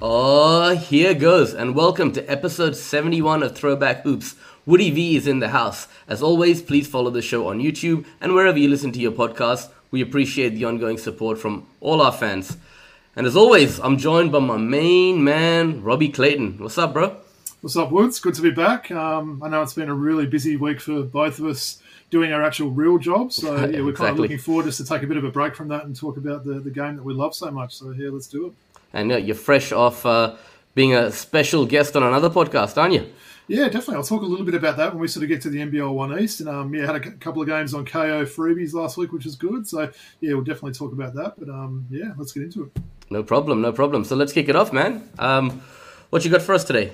Oh, here goes, and welcome to episode 71 of Throwback Hoops. Woody V is in the house. As always, please follow the show on YouTube and wherever you listen to your podcast. We appreciate the ongoing support from all our fans. And as always, I'm joined by my main man, Robbie Clayton. What's up, bro? What's up, Woods? Good to be back. Um, I know it's been a really busy week for both of us doing our actual real jobs. So, yeah, we're kind of looking forward just to take a bit of a break from that and talk about the, the game that we love so much. So, yeah, let's do it. And uh, you're fresh off uh, being a special guest on another podcast, aren't you? Yeah, definitely. I'll talk a little bit about that when we sort of get to the NBL One East. And um, yeah, had a c- couple of games on KO freebies last week, which was good. So yeah, we'll definitely talk about that. But um, yeah, let's get into it. No problem, no problem. So let's kick it off, man. Um, what you got for us today?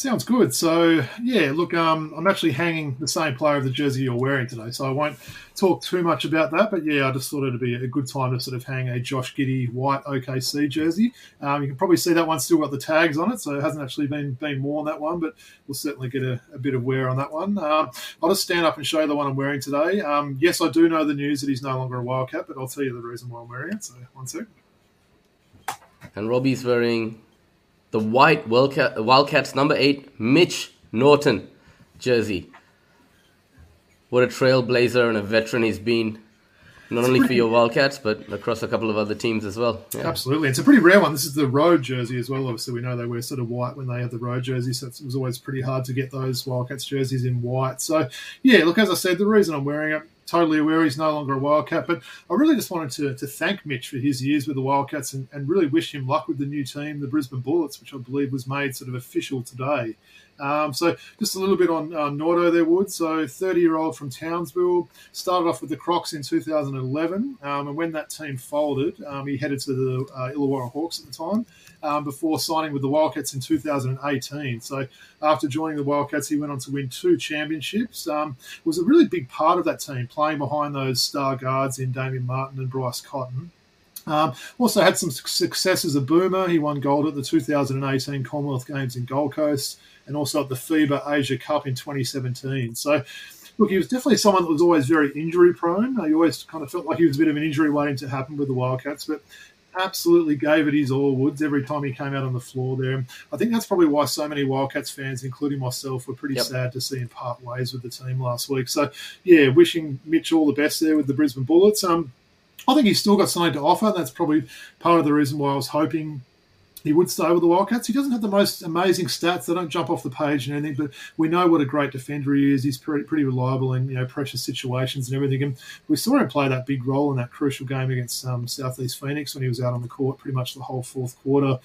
Sounds good. So yeah, look, um, I'm actually hanging the same player of the jersey you're wearing today, so I won't talk too much about that. But yeah, I just thought it'd be a good time to sort of hang a Josh Giddey white OKC jersey. Um, you can probably see that one's still got the tags on it, so it hasn't actually been been worn that one, but we'll certainly get a, a bit of wear on that one. Um, I'll just stand up and show you the one I'm wearing today. Um, yes, I do know the news that he's no longer a Wildcat, but I'll tell you the reason why I'm wearing it. So one sec. And Robbie's wearing the white Wildcat, Wildcats number eight, Mitch Norton jersey. What a trailblazer and a veteran he's been, not only for your Wildcats, but across a couple of other teams as well. Yeah. Absolutely. It's a pretty rare one. This is the road jersey as well. Obviously, we know they wear sort of white when they have the road jersey, so it was always pretty hard to get those Wildcats jerseys in white. So, yeah, look, as I said, the reason I'm wearing it, totally aware he's no longer a Wildcat, but I really just wanted to, to thank Mitch for his years with the Wildcats and, and really wish him luck with the new team, the Brisbane Bullets, which I believe was made sort of official today. Um, so just a little bit on uh, there, Wood. So 30-year-old from Townsville, started off with the Crocs in 2011, um, and when that team folded, um, he headed to the uh, Illawarra Hawks at the time, um, before signing with the Wildcats in 2018. So after joining the Wildcats, he went on to win two championships. Um, was a really big part of that team, playing behind those star guards in Damian Martin and Bryce Cotton. Um, also had some success as a boomer. He won gold at the 2018 Commonwealth Games in Gold Coast and also at the FIBA Asia Cup in 2017. So, look, he was definitely someone that was always very injury prone. He always kind of felt like he was a bit of an injury waiting to happen with the Wildcats, but absolutely gave it his all, Woods, every time he came out on the floor there. I think that's probably why so many Wildcats fans, including myself, were pretty Yep. sad to see him part ways with the team last week. So, yeah, wishing Mitch all the best there with the Brisbane Bullets. Um, I think he's still got something to offer. That's probably part of the reason why I was hoping he would stay with the Wildcats. He doesn't have the most amazing stats; they don't jump off the page and anything. But we know what a great defender he is. He's pretty, pretty reliable in you know pressure situations and everything. And we saw him play that big role in that crucial game against um, Southeast Phoenix when he was out on the court pretty much the whole fourth quarter.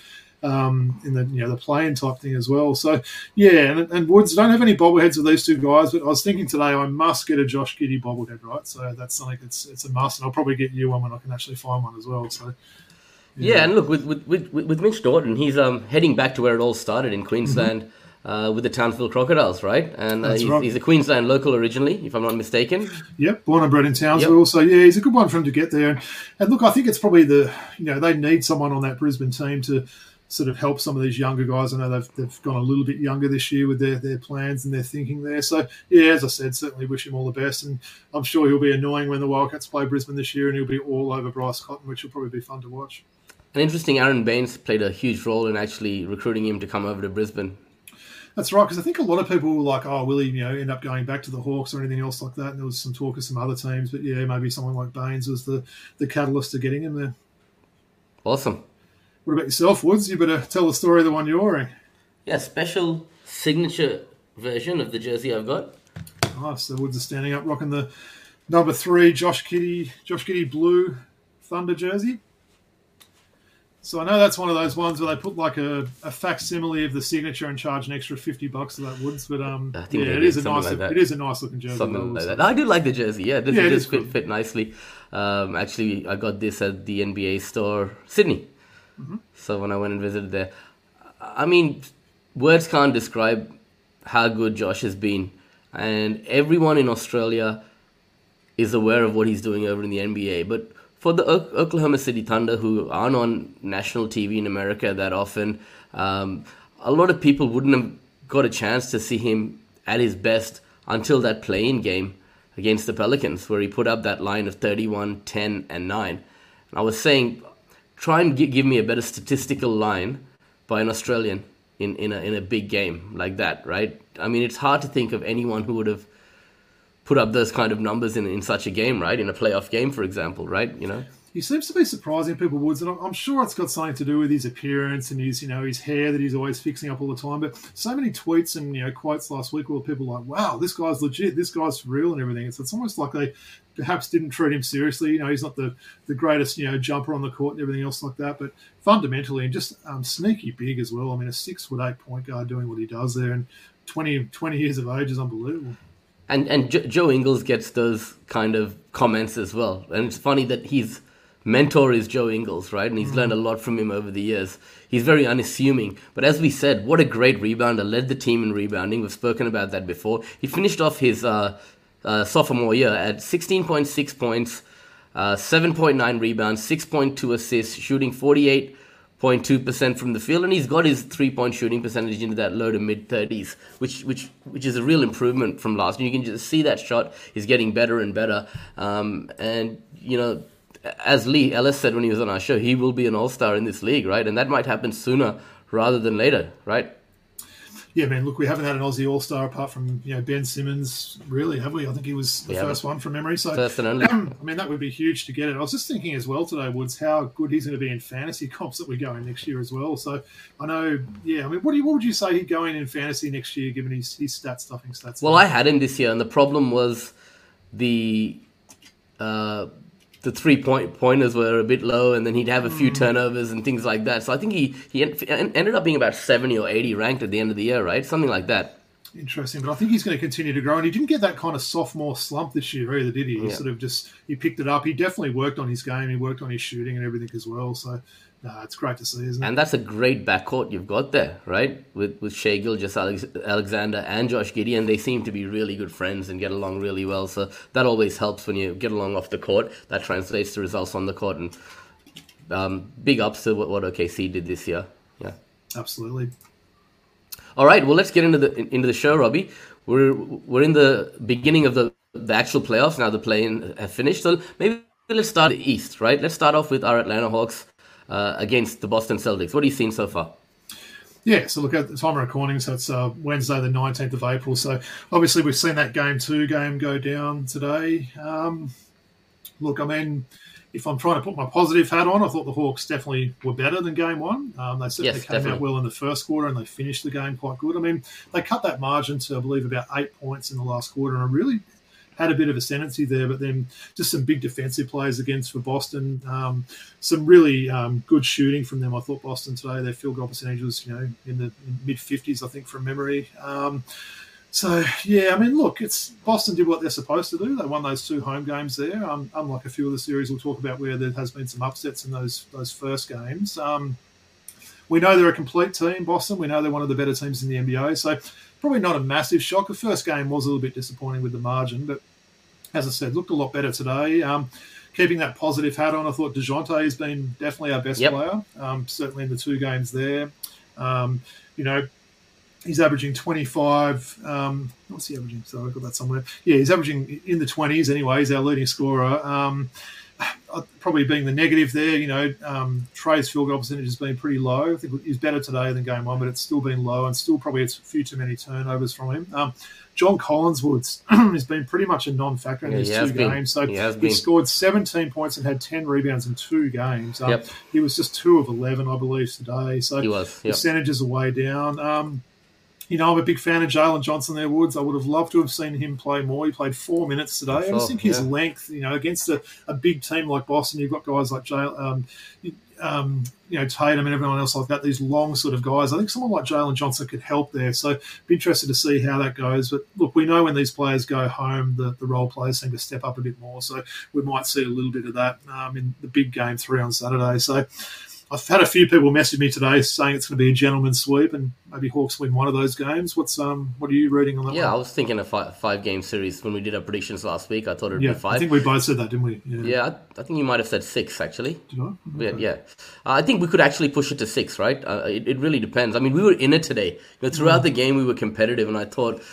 Um, in the you know the playing type thing as well. So yeah, and, and Woods don't have any bobbleheads with these two guys, but I was thinking today I must get a Josh Giddey bobblehead, right? So that's something that's it's a must, and I'll probably get you one when I can actually find one as well. So Yeah, and look with with, with, with Mitch Norton, he's um, heading back to where it all started in Queensland uh, with the Townsville Crocodiles, right? And uh, he's, right. he's a Queensland local originally, if I'm not mistaken. Yep, born and bred in Townsville. So yeah, he's a good one for him to get there. And, and look, I think it's probably the you know they need someone on that Brisbane team to sort of help some of these younger guys. I know they've, they've gone a little bit younger this year with their, their plans and their thinking there. So yeah, as I said, certainly wish him all the best. And I'm sure he'll be annoying when the Wildcats play Brisbane this year, and he'll be all over Bryce Cotton, which will probably be fun to watch. And interesting, Aron Baynes played a huge role in actually recruiting him to come over to Brisbane. That's right, because I think a lot of people were like, "Oh, will he, you know, end up going back to the Hawks or anything else like that?" And there was some talk of some other teams, but yeah, maybe someone like Baines was the the catalyst to getting him there. Awesome. What about yourself, Woods? You better tell the story of the one you're wearing. Yeah, special signature version of the jersey I've got. Nice. So Woods is standing up, rocking the number three Josh Giddey, Josh Giddey blue Thunder jersey. So I know that's one of those ones where they put like a, a facsimile of the signature and charge an extra fifty bucks for that Woods, but um, yeah, it is a nice, like it is a nice looking jersey. Something like that. I do like the jersey. Yeah, this Yeah, does fit, fit nicely. Um, actually, I got this at the NBA store, Sydney. Mm-hmm. So when I went and visited there, I mean, words can't describe how good Josh has been, and everyone in Australia is aware of what he's doing over in the NBA. But for the Oklahoma City Thunder, who aren't on national TV in America that often, um, a lot of people wouldn't have got a chance to see him at his best until that play-in game against the Pelicans, where he put up that line of 31, 10, and 9. And I was saying, try and give me a better statistical line by an Australian in, in, a, in a big game like that, right? I mean, it's hard to think of anyone who would have put up those kind of numbers in, in such a game, right? In a playoff game, for example, right? You know? he seems to be surprising people Woods, and I'm sure it's got something to do with his appearance and his, you know, his hair that he's always fixing up all the time. But so many tweets and you know quotes last week where people like, "Wow, this guy's legit, this guy's real," and everything. So it's almost like they perhaps didn't treat him seriously. You know, he's not the the greatest, you know, jumper on the court and everything else like that. But fundamentally, and just um, sneaky big as well. I mean, a six foot eight point guard doing what he does there, and 20, 20 years of age is unbelievable. And and Joe Ingles gets those kind of comments as well, and it's funny that his mentor is Joe Ingles, right? And he's mm. learned a lot from him over the years. He's very unassuming, but as we said, what a great rebounder! Led the team in rebounding. We've spoken about that before. He finished off his uh, uh, sophomore year at 16.6 points, uh, 7.9 rebounds, 6.2 assists, shooting 48.2% from the field, and he's got his three-point shooting percentage into that low to mid 30s, which which which is a real improvement from last. And you can just see that shot is getting better and better. Um, and you know as Lee Ellis said when he was on our show, he will be an all star in this league, right? And that might happen sooner rather than later, right? Yeah, man. Look, we haven't had an Aussie All Star apart from you know Ben Simmons, really, have we? I think he was the first one from memory. So, first and only. I mean, that would be huge to get it. I was just thinking as well today, Woods, how good he's going to be in fantasy comps that we go in next year as well. So, I know, yeah. I mean, what do you, what would you say he'd go in in fantasy next year, given his his stat stuffing stats? Well, I had him this year, and the problem was the. Uh, the three point pointers were a bit low, and then he'd have a few mm. turnovers and things like that. So I think he he ended up being about seventy or eighty ranked at the end of the year, right? Something like that. Interesting, but I think he's going to continue to grow, and he didn't get that kind of sophomore slump this year either, did he? He yeah. sort of just he picked it up. He definitely worked on his game. He worked on his shooting and everything as well. So no, it's great to see, isn't it? And that's a great backcourt you've got there, right? With with Shai Gilgeous Alexander and Josh Giddey, they seem to be really good friends and get along really well. So that always helps when you get along off the court. That translates to results on the court. And um, big ups to what, what OKC did this year. Yeah, absolutely. All right, well, let's get into the into the show, Robbie. We're we're in the beginning of the the actual playoffs now. The play-in have finished, so maybe let's start the East, right? Let's start off with our Atlanta Hawks uh, against the Boston Celtics. What have you seen so far? Yeah, so look at the time of recording, so it's uh, Wednesday, the 19th of April. So obviously, we've seen that game two game go down today. Um, look, I mean, if I'm trying to put my positive hat on, I thought the Hawks definitely were better than game one. Um, they certainly yes, came definitely. out well in the first quarter and they finished the game quite good. I mean, they cut that margin to, I believe, about eight points in the last quarter and I really had a bit of ascendancy there, but then just some big defensive plays against for Boston. Um, some really um, good shooting from them. I thought Boston today, their field goal percentage was, you know, in the mid 50s, I think, from memory. Um, so yeah, I mean, look, it's Boston did what they're supposed to do. They won those two home games there. Um, unlike a few of the series we'll talk about where there has been some upsets in those those first games. Um, we know they're a complete team, Boston. We know they're one of the better teams in the NBA. So probably not a massive shock. The first game was a little bit disappointing with the margin, but as I said, looked a lot better today. Um, keeping that positive hat on, I thought Dejounte has been definitely our best yep. player. Um, certainly in the two games there. Um, you know, he's averaging 25. Um, what's he averaging? So I got that somewhere. Yeah, he's averaging in the 20s anyway. He's our leading scorer. Uh, probably being the negative there, you know, um, Trey's field goal percentage has been pretty low. I think he's better today than game one, but it's still been low and still probably it's a few too many turnovers from him. Um, John Collins Woods has been pretty much a non-factor in yeah, these two been. games. So he, he scored 17 points and had 10 rebounds in two games. Um, yep. He was just two of 11, I believe, today. So he was, yep. percentages are way down. Um, you know, I'm a big fan of Jalen Johnson there, Woods. I would have loved to have seen him play more. He played four minutes today. I, just think his yeah. length, you know, against a, a, big team like Boston, you've got guys like Jalen, um, um, you know, Tatum and everyone else like that, these long sort of guys. I think someone like Jalen Johnson could help there. So be interested to see how that goes. But look, we know when these players go home, the, the role players seem to step up a bit more. So we might see a little bit of that um, in the big game three on Saturday. So I've had a few people message me today saying it's going to be a gentleman's sweep and maybe Hawks win one of those games. What's um what are you reading on that? Yeah, one? I was thinking a five, five game series when we did our predictions last week. I thought it'd yeah, be five. I think we both said that, didn't we? Yeah, yeah I, I, think you might have said six actually. Did I? Okay. Yeah, yeah. Uh, I think we could actually push it to six, right? Uh, it, it, really depends. I mean, we were in it today. You know, throughout mm. the game, we were competitive, and I thought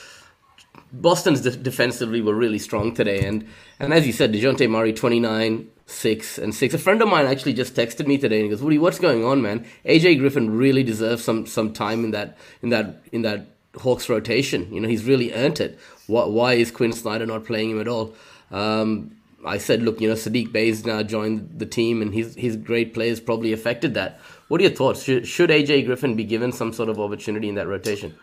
Boston's de- defensively were really strong today, and and as you said, Dejounte Murray twenty nine six and six. A friend of mine actually just texted me today and he goes, "Woody, what's going on, man? AJ Griffin really deserves some some time in that in that in that Hawks rotation. You know, he's really earned it. Why, why is Quin Snyder not playing him at all?" Um, I said, look, you know, Saddiq Bey's now joined the team, and his his great players probably affected that. What are your thoughts? Should, should AJ Griffin be given some sort of opportunity in that rotation?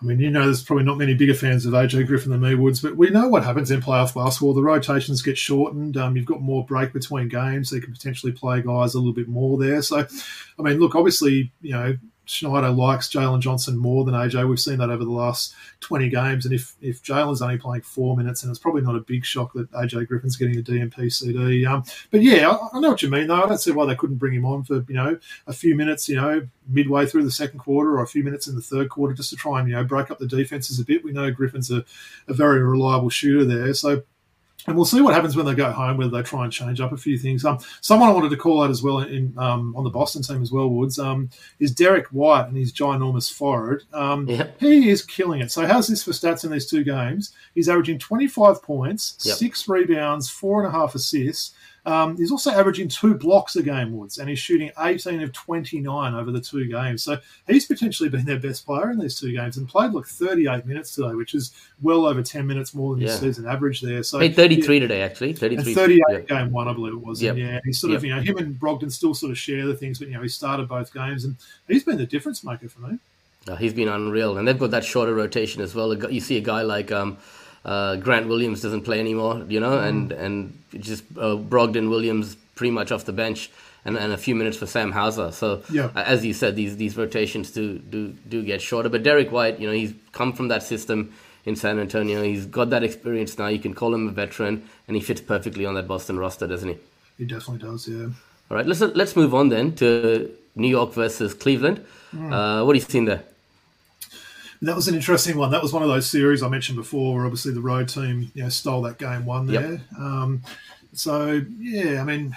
I mean, you know, there's probably not many bigger fans of AJ Griffin than me, Woods, but we know what happens in playoff basketball. The rotations get shortened. Um, you've got more break between games, so you can potentially play guys a little bit more there. So, I mean, look, obviously, you know, Snyder likes Jalen Johnson more than AJ. We've seen that over the last 20 games. And if, if Jalen's only playing four minutes, and it's probably not a big shock that AJ Griffin's getting a DNP CD. Um, but yeah, I, I, know what you mean, though. I don't see why they couldn't bring him on for, you know, a few minutes, you know, midway through the second quarter or a few minutes in the third quarter just to try and, you know, break up the defenses a bit. We know Griffin's a, a very reliable shooter there. So, and we'll see what happens when they go home, whether they try and change up a few things. Um, someone I wanted to call out as well in um, on the Boston team as well, Woods, um, is Derrick White and his ginormous forward. Um, yep. He is killing it. So how's this for stats in these two games? He's averaging 25 points, yep. six rebounds, four and a half assists, um, he's also averaging two blocks a game, Woods, and he's shooting 18 of 29 over the two games. So he's potentially been their best player in these two games and played like 38 minutes today, which is well over 10 minutes more than yeah. his season average there. So he 33 yeah, today, actually. 33. 38 yeah. game one, I believe it was. Yep. And yeah, he's sort of, you know, him and Brogdon still sort of share the things, but, you know, he started both games and he's been the difference maker for me. Oh, he's been unreal. And they've got that shorter rotation as well. You see a guy like. Um, uh, Grant Williams doesn't play anymore, you know, mm. and and just uh, Brogdon Williams pretty much off the bench, and, and a few minutes for Sam Hauser. So yeah. as you said, these these rotations do do do get shorter. But Derrick White, you know, he's come from that system in San Antonio. He's got that experience now. You can call him a veteran, and he fits perfectly on that Boston roster, doesn't he? He definitely does. Yeah. All right, let's let's move on then to New York versus Cleveland. Mm. Uh, what are you seeing there? That was an interesting one. That was one of those series I mentioned before, where obviously the road team you know stole that game one there. Yep. Um, so yeah, I mean,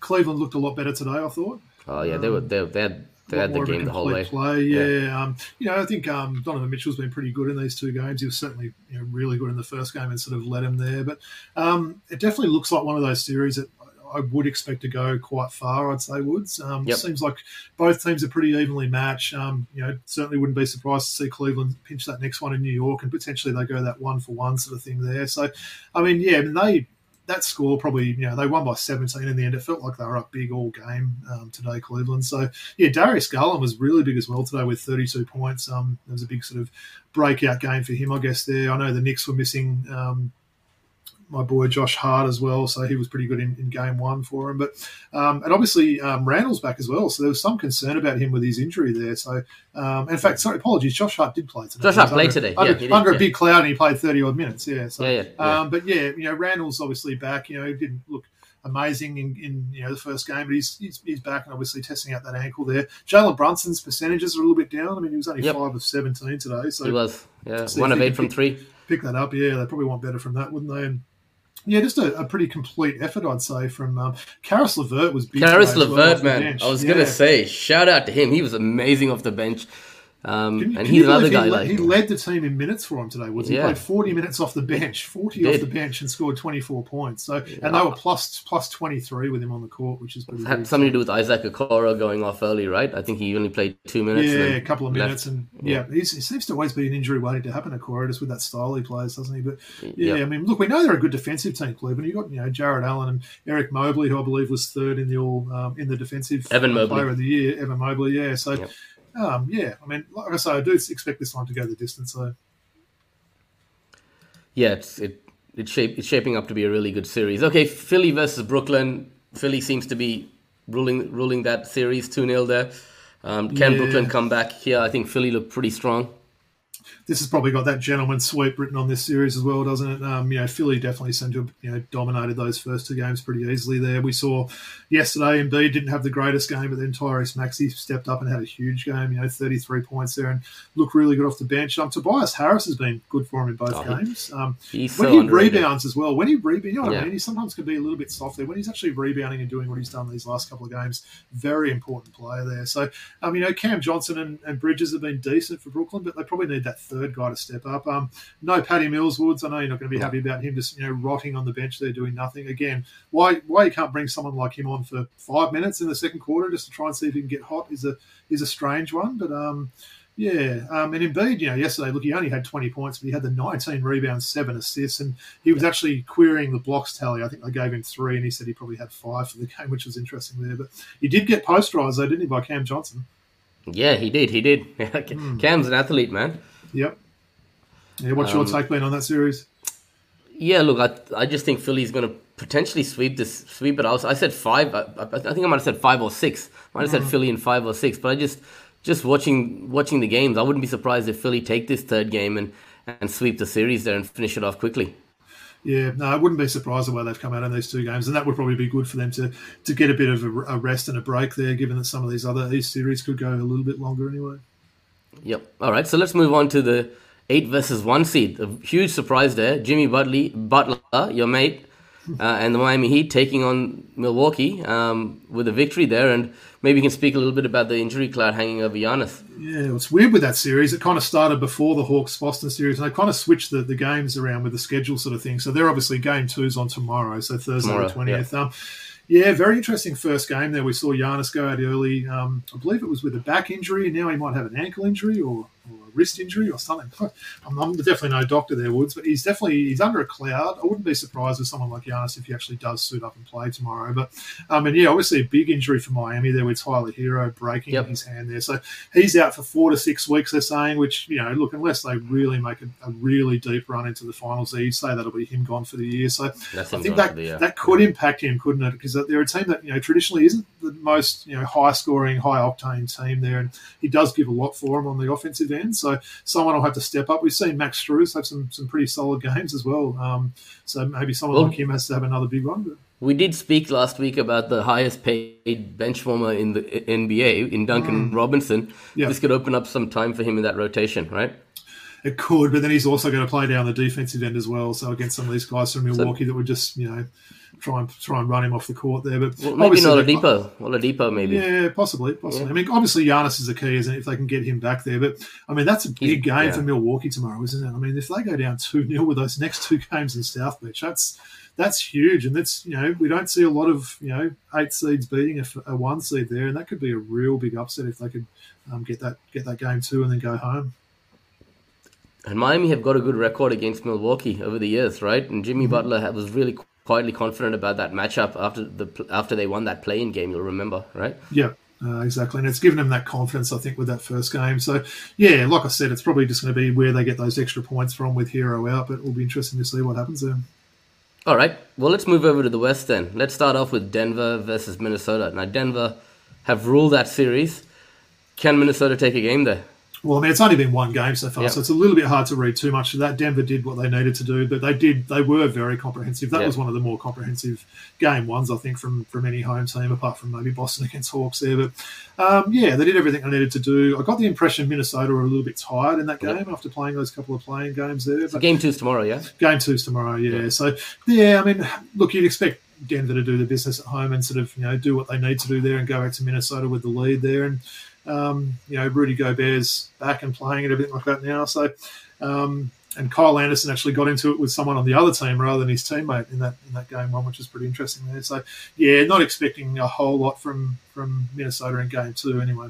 Cleveland looked a lot better today. I thought. Oh yeah, they were they, they had they had the game the whole way. Play, yeah. yeah. Um, you know, I think um, Donovan Mitchell's been pretty good in these two games. He was certainly you know, really good in the first game and sort of led him there. But um, it definitely looks like one of those series that I would expect to go quite far. I'd say Woods. Um, yep. Seems like both teams are pretty evenly matched. Um, you know, certainly wouldn't be surprised to see Cleveland pinch that next one in New York, and potentially they go that one for one sort of thing there. So, I mean, yeah, I mean, they that score probably you know they won by 17 in the end. It felt like they were up big all game um, today, Cleveland. So yeah, Darius Garland was really big as well today with 32 points. Um, there was a big sort of breakout game for him, I guess. There, I know the Knicks were missing um, my boy Josh Hart as well, so he was pretty good in, in game one for him. But um, and obviously um, Randle's back as well, so there was some concern about him with his injury there. So um, in fact, sorry, apologies, Josh Hart did play today. Josh Hart played today, under, yeah, under a big cloud, and he played thirty odd minutes. Yeah, so yeah, yeah. Um, but yeah, you know Randle's obviously back. You know, he didn't look amazing in, in you know the first game, but he's, he's, he's back and obviously testing out that ankle there. Jalen Brunson's percentages are a little bit down. I mean, he was only yep. five of seventeen today, so he was yeah one of eight from three. Pick that up, yeah. They probably want better from that, wouldn't they? And yeah, just a, a, pretty complete effort, I'd say, from um, Caris LeVert was big. Caris LeVert, well man, I was yeah. gonna say, shout out to him. He was amazing off the bench. Um, and he's another guy he, like he led the team in minutes for him today. Was he yeah. played forty minutes off the bench, forty off the bench, and scored twenty four points. So yeah. and they were plus plus twenty three with him on the court, which is pretty. Had good. something to do with Isaac Okoro going off early, right? I think he only played two minutes. Yeah, a couple of minutes, left. and yeah, yeah he seems to always be an injury waiting to happen. Okoro just with that style he plays, doesn't he? But yeah, yep. I mean, look, we know they're a good defensive team, Cleveland. You got you know Jarrett Allen and Eric Mobley, who I believe was third in the all um, in the defensive Evan Mobley. player of the year. Evan Mobley, yeah. So. Yep um, yeah, I mean, like I say, I do expect this one to go the distance. So, yeah, it's it it's, shape, it's shaping up to be a really good series. Okay, Philly versus Brooklyn. Philly seems to be ruling ruling that series two 0 there. Um, can yeah. Brooklyn come back here? I think Philly looked pretty strong this has probably got that gentleman sweep written on this series as well, doesn't it? Um, you know, Philly definitely seemed to have you know dominated those first two games pretty easily. There, we saw yesterday, Embiid didn't have the greatest game, but then Tyrese Maxey stepped up and had a huge game. You know, thirty three points there and looked really good off the bench. Um, Tobias Harris has been good for him in both oh, games. Um, he's when so he underrated. rebounds as well, when he rebounds, you know what yeah. I mean. He sometimes can be a little bit soft there. When he's actually rebounding and doing what he's done these last couple of games, very important player there. So, um, you know, Cam Johnson and, and Bridges have been decent for Brooklyn, but they probably need that third guy to step up. Um, no Patty Mills Woods. I know you're not going to be happy about him just you know rotting on the bench there doing nothing. Again, why why you can't bring someone like him on for five minutes in the second quarter just to try and see if he can get hot is a is a strange one. But um, yeah, um, and Embiid, you know, yesterday, look, he only had 20 points, but he had the 19 rebounds, seven assists, and he was actually querying the blocks tally. I think they gave him three, and he said he probably had five for the game, which was interesting there. But he did get posterized, though, didn't he, by Cam Johnson? Yeah, he did. He did. Hmm. Cam's an athlete, man. Yep. Yeah, what's your Um, take been on that series? Yeah, look, I, I just think Philly's going to potentially sweep this sweep it. I, was, I said five. I, I I think I might have said five or six. Might have said Philly in five or six. But I just just watching watching the games, I wouldn't be surprised if Philly take this third game and and sweep the series there and finish it off quickly. Yeah, no, I wouldn't be surprised the way they've come out in these two games, and that would probably be good for them to to get a bit of a, a rest and a break there, given that some of these other East series could go a little bit longer anyway. Yep. All right. So let's move on to the eight versus one seed. A huge surprise there. Jimmy Butler, Butler, your mate, uh, and the Miami Heat taking on Milwaukee um, with a victory there. And maybe you can speak a little bit about the injury cloud hanging over Giannis. Yeah, it's weird with that series. It kind of started before the Hawks Boston series, and they kind of switched the, the games around with the schedule sort of thing. So they're obviously game two's on tomorrow, so Thursday Tomorrow, the twentieth. Um, yeah, very interesting first game there. We saw Giannis go out early. Um, I believe it was with a back injury, and now he might have an ankle injury or, or a wrist injury or something. I'm, I'm definitely no doctor there, Woods, but he's definitely he's under a cloud. I wouldn't be surprised with someone like Giannis if he actually does suit up and play tomorrow. But um, and yeah, obviously a big injury for Miami there with Tyler Herro breaking Yep. his hand there. So he's out for four to six weeks. They're saying, which you know, look, unless they really make a, a really deep run into the finals, you'd say that'll be him gone for the year. So I think that that could impact him, couldn't it? Because they're a team that you know traditionally isn't the most you know high scoring, high octane team there, and he does give a lot for him on the offensive end. So someone will have to step up. We've seen Max Strus have some some pretty solid games as well. Um, so maybe someone Well- like him has to have another big one. But We did speak last week about the highest paid bench warmer in the NBA in Duncan Robinson. Mm. Yeah. This could open up some time for him in that rotation, right? It could, but then he's also going to play down the defensive end as well. So against some of these guys from Milwaukee that would just you know try and try and run him off the court there. But Well, maybe obviously the- Oladipo. Oladipo, maybe. Yeah, possibly, possibly. I mean, obviously, Giannis is the key, isn't it? If they can get him back there, but I mean, that's a big game yeah. for Milwaukee tomorrow, isn't it? I mean, if they go down two 0 with those next two games in South Beach, that's that's huge, and that's you know we don't see a lot of you know eight seeds beating a, a one seed there, and that could be a real big upset if they could um, get that get that game two and then go home. And Miami have got a good record against Milwaukee over the years, right? And Jimmy Mm-hmm. Butler was really quietly confident about that matchup after the after they won that play-in game. You'll remember, right? Yeah. Uh, exactly, and it's given them that confidence, I think, with that first game. So, yeah, like I said, it's probably just going to be where they get those extra points from with Herro out, but it'll be interesting to see what happens there. All right. Well, let's move over to the West then. Let's start off with Denver versus Minnesota. Now, Denver have ruled that series. Can Minnesota take a game there? Well, I mean, it's only been one game so far, Yep. so it's a little bit hard to read too much of that. Denver did what they needed to do, but they did they were very comprehensive. That Yep. was one of the more comprehensive game ones, I think, from from any home team, apart from maybe Boston against Hawks there. But um, yeah, they did everything they needed to do. I got the impression Minnesota were a little bit tired in that game Yep. after playing those couple of playing games there. So game two's tomorrow, yeah? Game two's tomorrow, yeah. So yeah, I mean, look, you'd expect Denver to do the business at home and sort of you know do what they need to do there and go back to Minnesota with the lead there, and um, you know Rudy Gobert's back and playing and everything like that now. So um, and Kyle Anderson actually got into it with someone on the other team rather than his teammate in that in that game one, which is pretty interesting there. So yeah, not expecting a whole lot from from Minnesota in game two anyway.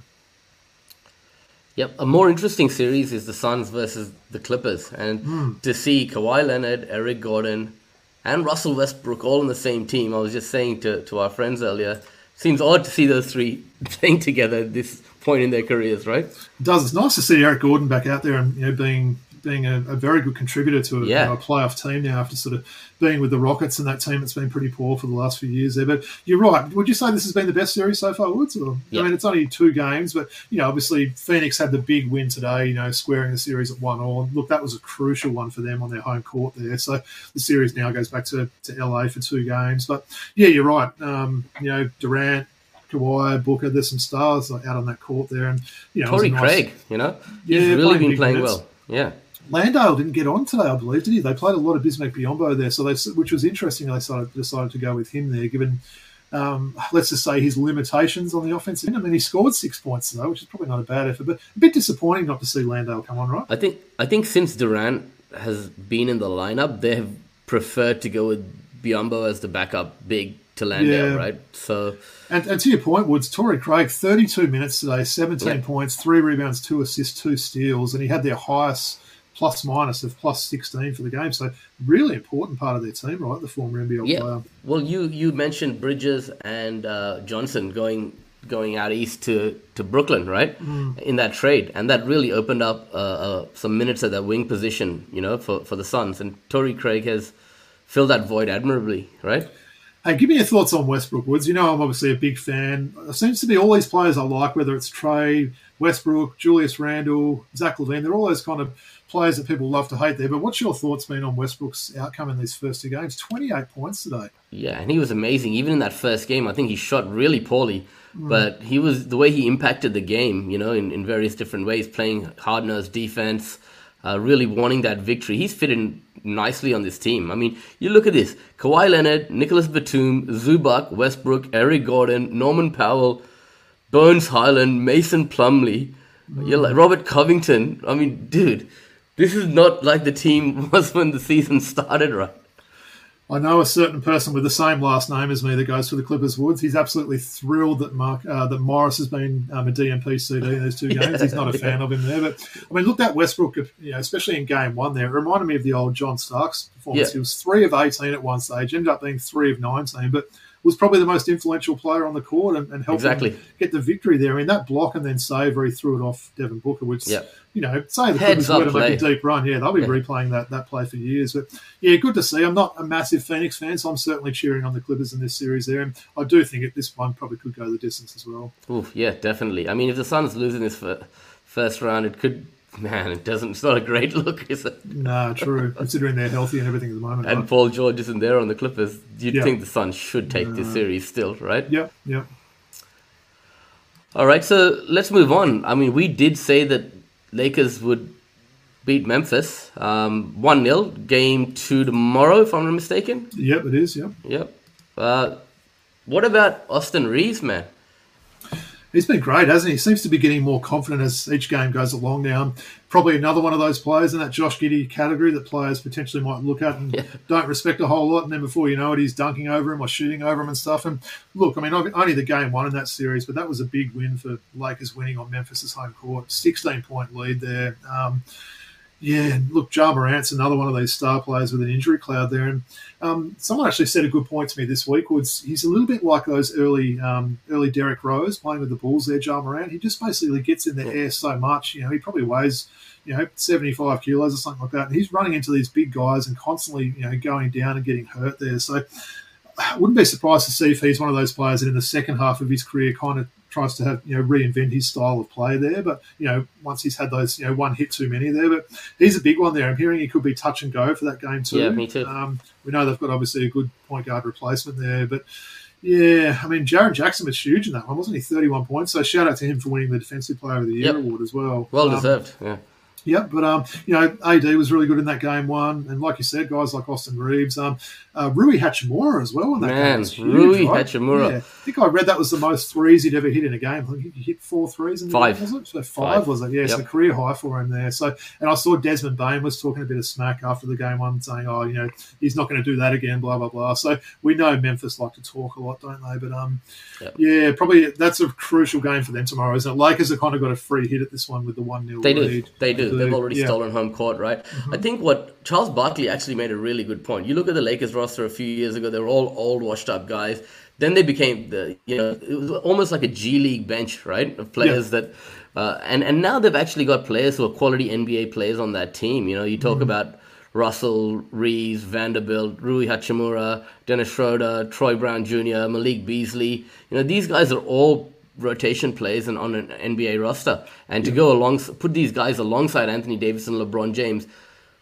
Yep. A more interesting series is the Suns versus the Clippers. And to see Kawhi Leonard, Eric Gordon, and Russell Westbrook all on the same team, I was just saying to, to our friends earlier, seems odd to see those three playing together at this point in their careers, right? It does. It's nice to see Eric Gordon back out there and you know being being a, a very good contributor to a, Yeah. you know, a playoff team now after sort of being with the Rockets and that team that's been pretty poor for the last few years there. But you're right. Would you say this has been the best series so far, Woods? Or, Yeah. I mean, it's only two games, but you know, obviously Phoenix had the big win today. You know, squaring the series at one all. Look, that was a crucial one for them on their home court there. So the series now goes back to, to LA for two games. But yeah, you're right. Um, you know, Durant. Kawhi, Booker, there's some stars out on that court there, and you know, it was a Torrey nice- Craig, you know? He's Yeah, really playing been playing minutes. well. Yeah. Landale didn't get on today, I believe, did he? They played a lot of Bismack Biyombo there, so they, which was interesting. They decided, decided to go with him there, given um, let's just say his limitations on the offensive end. I mean, he scored six points though, which is probably not a bad effort, but a bit disappointing not to see Landale come on, right? I think I think since Durant has been in the lineup, they have preferred to go with Biyombo as the backup big to Landale, Yeah. right? So And, and to your point, Woods, Torrey Craig, 32 minutes today, 17 Yeah. points, three rebounds, two assists, two steals, and he had their highest plus minus of plus 16 for the game. So, really important part of their team, right? The former NBL yeah. player. Well, you you mentioned Bridges and uh, Johnson going going out east to, to Brooklyn, right? In that trade, and that really opened up uh, uh, some minutes at that wing position, you know, for, for the Suns. And Torrey Craig has filled that void admirably, right? Hey, give me your thoughts on Westbrook Woods. You know, I'm obviously a big fan. It seems to be all these players I like, whether it's Trey, Westbrook, Julius Randle, Zach LaVine. They're all those kind of players that people love to hate there. But what's your thoughts been on Westbrook's outcome in these first two games? 28 points today. Yeah, and he was amazing. Even in that first game, I think he shot really poorly, but he was the way he impacted the game, you know, in, in various different ways, playing hard nosed defense, uh, really wanting that victory. He's fit in nicely on this team. I mean, you look at this Kawhi Leonard, Nicolas Batum, Zubac, Westbrook, Eric Gordon, Norman Powell, Bones Hyland, Mason Plumlee, you're like Robert Covington. I mean, dude, this is not like the team was when the season started, right? I know a certain person with the same last name as me that goes for the Clippers Woods. He's absolutely thrilled that Mark uh, that Morris has been um, a DNP CD in those two games. He's not a fan of him there, but I mean, look at Westbrook, you know, especially in game one. There, it reminded me of the old John Starks performance. Yeah. He was three of eighteen at one stage, ended up being three of nineteen, but was probably the most influential player on the court and, and helped Exactly. him get the victory there. I mean, that block and then save where he threw it off Devin Booker, which Yeah. you know, say the Clippers were to make a deep run, yeah, they'll be Yeah. replaying that that play for years. But yeah, good to see. I'm not a massive Phoenix fan, so I'm certainly cheering on the Clippers in this series there, and I do think it, this one probably could go the distance as well. Oof, yeah, definitely. I mean, if the Suns lose in this first round, it could. Man, it doesn't. It's not a great look, is it? Nah, true. Considering they're healthy and everything at the moment. And right? Paul George isn't there on the Clippers. You'd Yeah. think the Suns should take this series still, right? Yep, yep. All right, so let's move on. I mean, we did say that Lakers would beat Memphis um, 1 0. Game two tomorrow, if I'm not mistaken. Yep, it is, yep. Yep. Uh, what about Austin Reaves, man? He's been great, hasn't he? He seems to be getting more confident as each game goes along now. Probably another one of those players in that Josh Giddey category that players potentially might look at and Yeah. don't respect a whole lot, and then before you know it, he's dunking over him or shooting over him and stuff. And look, I mean, only the game one in that series, but that was a big win for Lakers winning on Memphis's home court. 16 point lead there. Um, yeah, look, Ja Morant's another one of these star players with an injury cloud there. And um, someone actually said a good point to me this week. Was he's a little bit like those early, um, early Derrick Rose playing with the Bulls there, Ja Morant. He just basically gets in the air so much. You know, he probably weighs, you know, seventy five kilos or something like that, and he's running into these big guys and constantly, you know, going down and getting hurt there. So I wouldn't be surprised to see if he's one of those players that in the second half of his career kind of tries to have you know reinvent his style of play there. But you know once he's had those you know one hit too many there, but he's a big one there. I'm hearing he could be touch and go for that game too. Yeah, me too. Um, we know they've got obviously a good point guard replacement there, but. Yeah, I mean, Jaren Jackson was huge in that one, wasn't he? 31 points. So shout out to him for winning the Defensive Player of the Year Yep. award as well. Well Um, deserved. Yeah. Yeah, but um, you know, AD was really good in that game one, and like you said, guys like Austin Reaves, um, uh, Rui Hachimura as well in that Man, game. was huge, Rui right? Hachimura. Yeah. I think I read that was the most threes he'd ever hit in a game. I think he hit four threes in the Five. game, was it? So five, Five. was it? Yeah, so career high for him there. So, and I saw Desmond Bane was talking a bit of smack after the game one, saying, "Oh, you know, he's not going to do that again." Blah blah blah. So we know Memphis like to talk a lot, don't they? But um, Yep. yeah, probably that's a crucial game for them tomorrow, isn't it? Lakers have kind of got a free hit at this one with the one 0 They do. They do. They've already Yeah. Mm-hmm. stolen home court, right? I think what Charles Barkley actually made a really good point. You look at the Lakers roster a few years ago; they were all old, washed-up guys. Then they became the, you know, it was almost like a G League bench, right, of players that, uh, and and now they've actually got players who are quality NBA players on that team. You know, you Mm-hmm. talk about Russell, Reaves, Vanderbilt, Rui Hachimura, Dennis Schroeder, Troy Brown Jr., Malik Beasley. You know, these guys are all rotation players and on an NBA roster. And to go along, put these guys alongside Anthony Davis and LeBron James,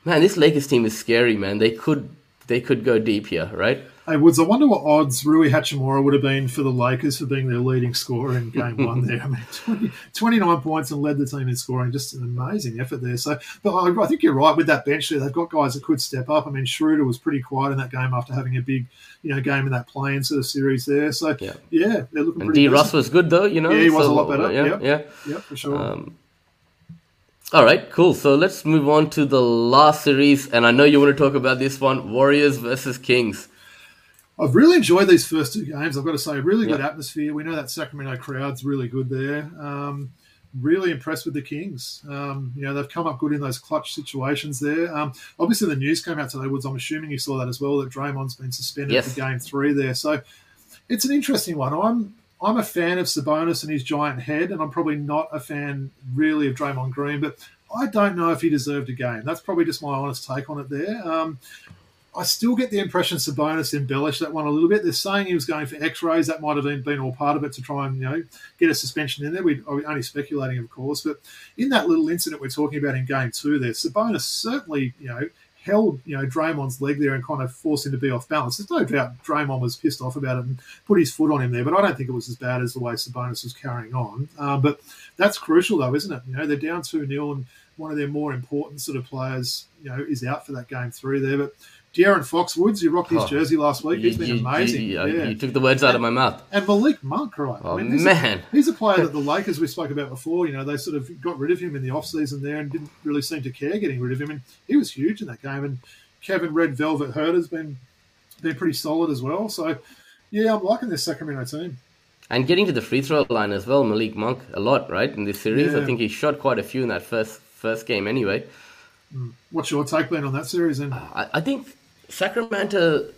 man, this Lakers team is scary, man. They could they could go deep here, right? Hey Woods, I wonder what odds Rui Hachimura would have been for the Lakers for being their leading scorer in game one there. I mean, 20, 29 points and led the team in scoring. Just an amazing effort there. So, but I, I, think you're right with that bench there. They've got guys that could step up. I mean, Schroeder was pretty quiet in that game after having a big, you know, game in that playing sort of series there. So, yeah, yeah they're looking and pretty D. Russ was good though, you know. Yeah, he was so, a lot better. Yeah, yeah, yeah, for sure. Um, all right, cool. So let's move on to the last series, and I know you want to talk about this one: Warriors versus Kings. I've really enjoyed these first two games. I've got to say, really good atmosphere. We know that Sacramento crowd's really good there. Um, really impressed with the Kings. Um, you know, they've come up good in those clutch situations there. Um, obviously, the news came out today, Woods. I'm assuming you saw that as well, that Draymond's been suspended yes. for game three there. So it's an interesting one. I'm I'm a fan of Sabonis and his giant head, and I'm probably not a fan really of Draymond Green, but I don't know if he deserved a game. That's probably just my honest take on it there. Um, I still get the impression Sabonis embellished that one a little bit. They're saying he was going for X-rays. That might have been, all part of it to try and you know get a suspension in there. We're only speculating, of course, but in that little incident we're talking about in Game Two, there Sabonis certainly you know held you know Draymond's leg there and kind of forced him to be off balance. There's no doubt Draymond was pissed off about it and put his foot on him there, but I don't think it was as bad as the way Sabonis was carrying on. Uh, but that's crucial though, isn't it? You know they're down two 0 and one of their more important sort of players you know is out for that game three there, but De'Aaron Fox Woods, you rocked his oh, jersey last week. He's been amazing. You, yeah. you, took the words out and, of my mouth. And Malik Monk, right? Oh, I mean, man. A, he's a player that the Lakers we spoke about before, you know, they sort of got rid of him in the offseason there and didn't really seem to care getting rid of him. And he was huge in that game. And Kevin Red Velvet Huerter's been, been pretty solid as well. So, yeah, I'm liking this Sacramento team. And getting to the free throw line as well, Malik Monk, a lot, right, in this series. Yeah. I think he shot quite a few in that first first game anyway. Hmm. What's your take, Ben, on that series then? I, I think Sacramento,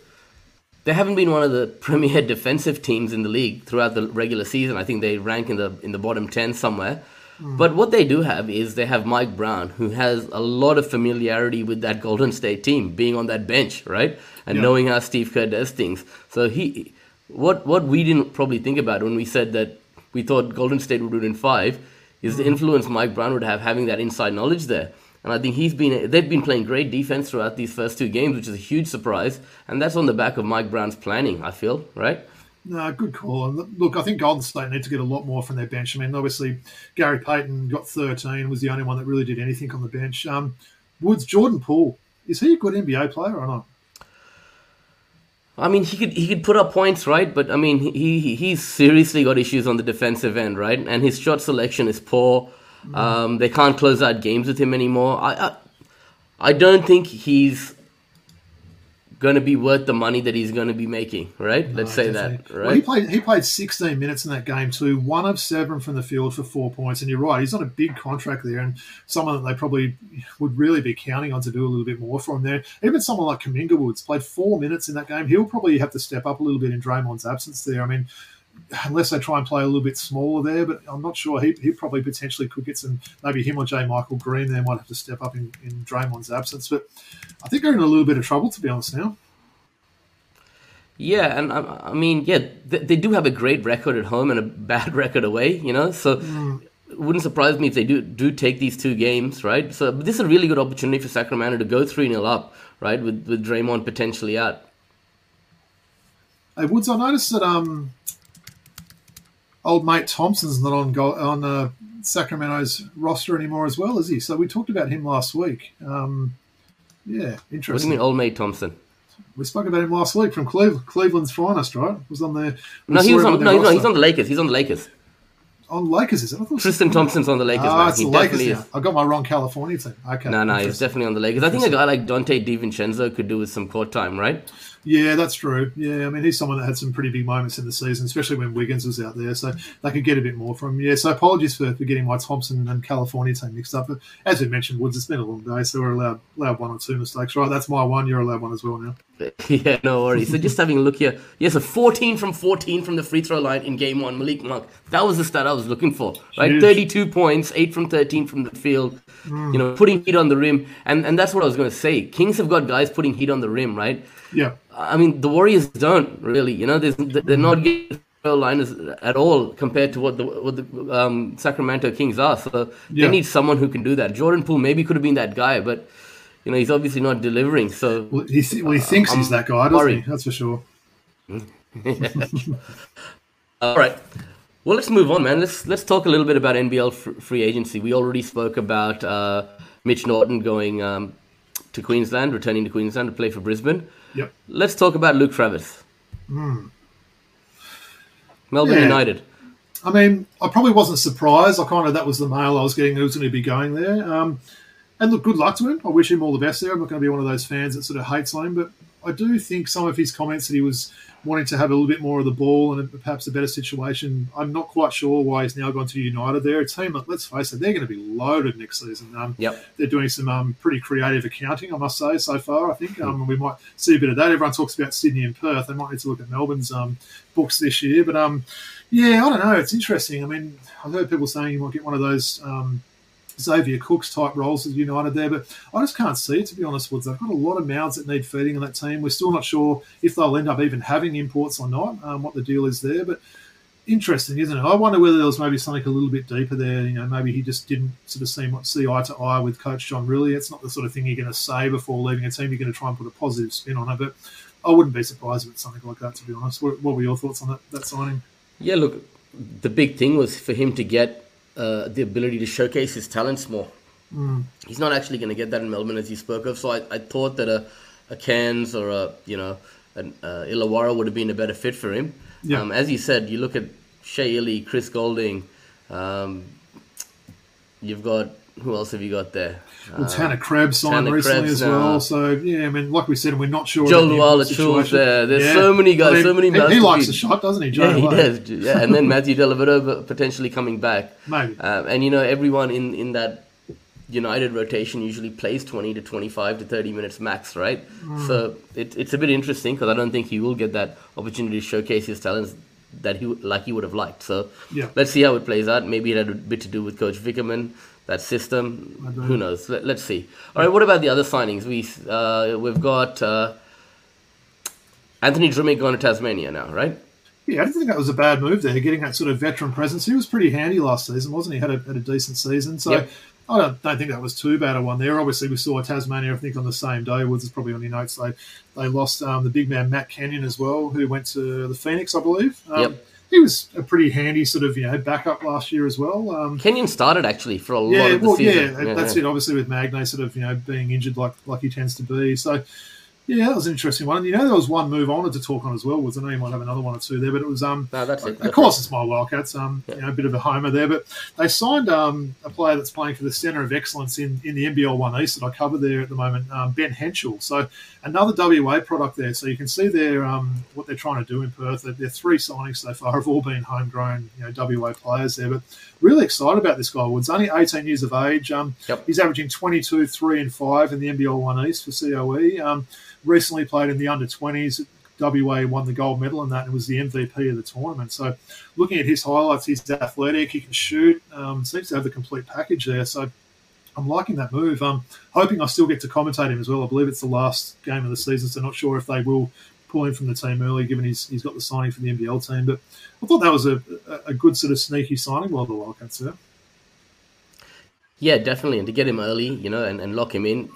they haven't been one of the premier defensive teams in the league throughout the regular season. I think they rank in the in the bottom ten somewhere. Mm. But what they do have is they have Mike Brown, who has a lot of familiarity with that Golden State team, being on that bench, right, and yeah. knowing how Steve Kerr does things. So he, what what we didn't probably think about when we said that we thought Golden State would win in five, is mm. the influence Mike Brown would have having that inside knowledge there. And I think he's been they've been playing great defense throughout these first two games, which is a huge surprise. And that's on the back of Mike Brown's planning, I feel, right? No, good call. And look, I think Golden State need to get a lot more from their bench. I mean, obviously, Gary Payton got 13, was the only one that really did anything on the bench. Um, Woods, Jordan Poole, is he a good NBA player or not? I mean, he could he could put up points, right? But I mean, he he's seriously got issues on the defensive end, right? And his shot selection is poor. Um, they can't close out games with him anymore. I, I, I don't think he's going to be worth the money that he's going to be making, right? No, Let's say definitely. that, right? Well, he played he played 16 minutes in that game too, one of seven from the field for four points. And you're right, he's on a big contract there, and someone that they probably would really be counting on to do a little bit more for him there. Even someone like Kuminga Woods played four minutes in that game. He'll probably have to step up a little bit in Draymond's absence there. I mean, unless they try and play a little bit smaller there. But I'm not sure. He, he probably potentially could get some. Maybe him or JaMychal Green there might have to step up in, in Draymond's absence. But I think they're in a little bit of trouble to be honest now. Yeah, and I, I mean, yeah, they, they, do have a great record at home and a bad record away. You know, so. Mm. It wouldn't surprise me if they do do take these two games, right? So this is a really good opportunity for Sacramento to go three 0 up, right? With with Draymond potentially out. Hey Woods, I noticed that um old mate Thompson's not on on uh, Sacramento's roster anymore as well, is he? So we talked about him last week. Um, yeah, interesting. What do you mean, old mate Thompson? We spoke about him last week from Cleve- Cleveland's finest, right? Was on there. No, he was on. No, he's on the Lakers. He's on the Lakers. On Lakers, is it? Tristan Thompson's on the Lakers. Ah, it's he the Lakers. Yeah. I got my wrong California team. Okay. No, no, he's definitely on the Lakers. I think a guy like Donte DiVincenzo could do with some court time, right? Yeah, that's true. Yeah, I mean, he's someone that had some pretty big moments in the season, especially when Wiggins was out there. So they could get a bit more from him. Yeah, so apologies for, for getting my Thompson and California team mixed up. But as we mentioned, Woods, it's been a long day, so we're allowed, allowed one or two mistakes, right? That's my one. You're allowed one as well now. Yeah, no worries. so just having a look here. Yes, a 14 from 14 from the free throw line in game one. Malik Monk. That was the stat I was looking for, right? Huge. 32 points, 8 from 13 from the field. Mm. You know, putting heat on the rim. And, and that's what I was going to say. Kings have got guys putting heat on the rim, right? Yeah. I mean, the Warriors don't really. You know, they're not getting liners at all compared to what the what the um, Sacramento Kings are. So yeah. they need someone who can do that. Jordan Poole maybe could have been that guy, but you know, he's obviously not delivering. So Well, he, well, he thinks he's that guy, doesn't worried. he? That's for sure. All right. Well, let's move on, man. Let's let's talk a little bit about NBL fr- free agency. We already spoke about uh, Mitch Norton going um, to Queensland, returning to Queensland to play for Brisbane. Yep. Let's talk about Luke Travers. Melbourne Yeah. United. I mean, I probably wasn't surprised. I kind of that was the mail I was getting. Who was going to be going there? Um, and look, good luck to him. I wish him all the best there. I'm not going to be one of those fans that sort of hates on him, but I do think some of his comments that he was wanting to have a little bit more of the ball and perhaps a better situation. I'm not quite sure why he's now gone to United. There, a team that let's face it, they're going to be loaded next season. Um, Yep. they're doing some um, pretty creative accounting, I must say, so far. I think um, we might see a bit of that. Everyone talks about Sydney and Perth. They might need to look at Melbourne's um, books this year. But um, yeah, I don't know. It's interesting. I mean, I've heard people saying you might get one of those um, Xavier Cooks type roles at United there, but I just can't see it, to be honest, Woods. They've got a lot of mouths that need feeding on that team. We're still not sure if they'll end up even having imports or not, um, what the deal is there. But interesting, isn't it? I wonder whether there was maybe something a little bit deeper there. You know, maybe he just didn't sort of see, see eye to eye with Coach John Rillie, It's not the sort of thing you're going to say before leaving a team. You're going to try and put a positive spin on it. But I wouldn't be surprised if it's something like that, to be honest. What, what were your thoughts on that, that signing? Yeah, look, the big thing was for him to get uh, the ability to showcase his talents more. He's not actually going to get that in Melbourne, as you spoke of. So I, I thought that a, a Cairns or a you know an uh, Illawarra would have been a better fit for him. Yeah. Um, as you said, you look at Shea Ili, Chris Goulding. Um, you've got who else have you got there? Well, Tanner Krebs signed Tanner recently Krebs as well. So, yeah, I mean, like we said, we're not sure. Joe about the Lual-Acuil's there. There's so many guys, so many he, he likes the shot, doesn't he, Joe? Yeah, he does. Yeah, and then Matthew Dellavedova potentially coming back. Maybe. Um, and you know, everyone in, in that United rotation usually plays 20 to 25 to 30 minutes max, right? Hmm. So it, it's a bit interesting because I don't think he will get that opportunity to showcase his talents that he would- like he would have liked. So Yeah. let's see how it plays out. Maybe it had a bit to do with Coach Vickerman, that system. Who knows? Let, let's see. All right, what about the other signings? We uh, we've got uh, Anthony Drmic going to Tasmania now, right? Yeah, I didn't think that was a bad move there, getting that sort of veteran presence. He was pretty handy last season, wasn't he? Had a, had a decent season. So Yep. I don't, don't think that was too bad a one there. Obviously, we saw Tasmania, I think, on the same day. Woods is probably on your notes. They, they lost um, the big man, Matt Kenyon, as well, who went to the Phoenix, I believe. Um, Yep. He was a pretty handy sort of, you know, backup last year as well. Um, Kenyon started actually for a lot yeah, of the well, season. yeah, that's it. Obviously, with Magnay sort of you know being injured like like he tends to be. So yeah, that was an interesting one. And you know, there was one move I wanted to talk on as well. Was I know you might have another one or two there, but it was um. No, that's it. Of course, it's my Wildcats. Um, you know, a bit of a homer there, but they signed um a player that's playing for the Centre of Excellence in, in the NBL One East that I cover there at the moment, um, Ben Henshall. So another WA product there. So you can see there um what they're trying to do in Perth. Their three signings so far have all been homegrown, you know, WA players there, but really excited about this guy. Woods only 18 years of age. Um, Yep. he's averaging 22, three and five in the NBL One East for COE. Um, recently played in the under 20s. WA won the gold medal in that and was the MVP of the tournament. So, looking at his highlights, he's athletic, he can shoot, um, seems to have the complete package there. So, I'm liking that move. Um, hoping I still get to commentate him as well. I believe it's the last game of the season, so not sure if they will pull him from the team early, given he's, he's got the signing for the NBL team. But I thought that was a, a- good sort of sneaky signing by the Wildcats there. Yeah, definitely, and to get him early, you know, and, and lock him in,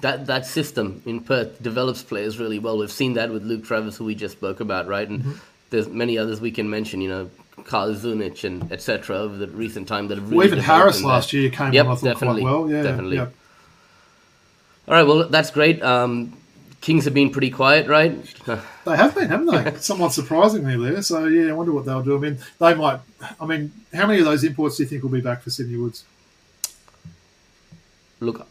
that that system in Perth develops players really well. We've seen that with Luke Travers, who we just spoke about, right? And there's many others we can mention, you know, Carl Zunic and etc. over the recent time that have really Well, even Harris last year came Yep, I definitely, quite well. Yeah, definitely. yeah. All right, well, that's great. Um, Kings have been pretty quiet, right? They have been, haven't they? Somewhat surprisingly there. So yeah, I wonder what they'll do. I mean, they might. I mean, how many of those imports do you think will be back for Sydney Woods? Look,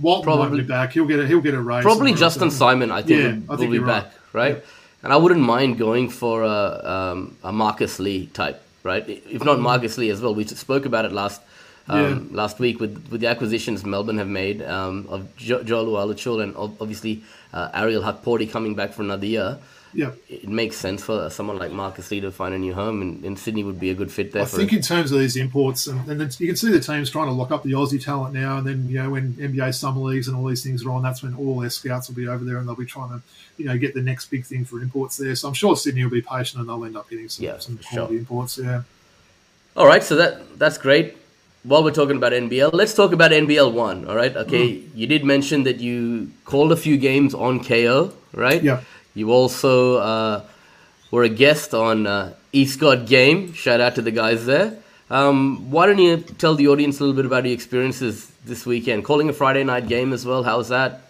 Walton Probably- back. He'll get a he'll get a raise. Probably Justin. Simon, I think, Yeah, will, I will be back, right. right? And I wouldn't mind going for a, um, a Marcus Lee type, right? If not Marcus Lee as well. We spoke about it last um, last week with, with the acquisitions Melbourne have made um, of jo- Joel Ualachul and ob- obviously uh, Ariel Hukporti coming back for another year. Yeah, It makes sense for someone like Marcus Lee to find a new home, and, and Sydney would be a good fit there I think him. in terms of these imports, and, and you can see the teams trying to lock up the Aussie talent now. And then you know when NBA summer leagues and all these things are on, that's when all their scouts will be over there, and they'll be trying to you know get the next big thing for imports there. So I'm sure Sydney will be patient, and they'll end up getting some, Yeah, some quality sure. imports. Yeah. All right, so that that's great. while we're talking about NBL, let's talk about NBL one. All right. Okay. Mm. You did mention that you called a few games on KO, right? Yeah. You also uh, were a guest on uh, Eastcott Game. Shout out to the guys there. Um, why don't you tell the audience a little bit about your experiences this weekend? Calling a Friday night game as well. How's that?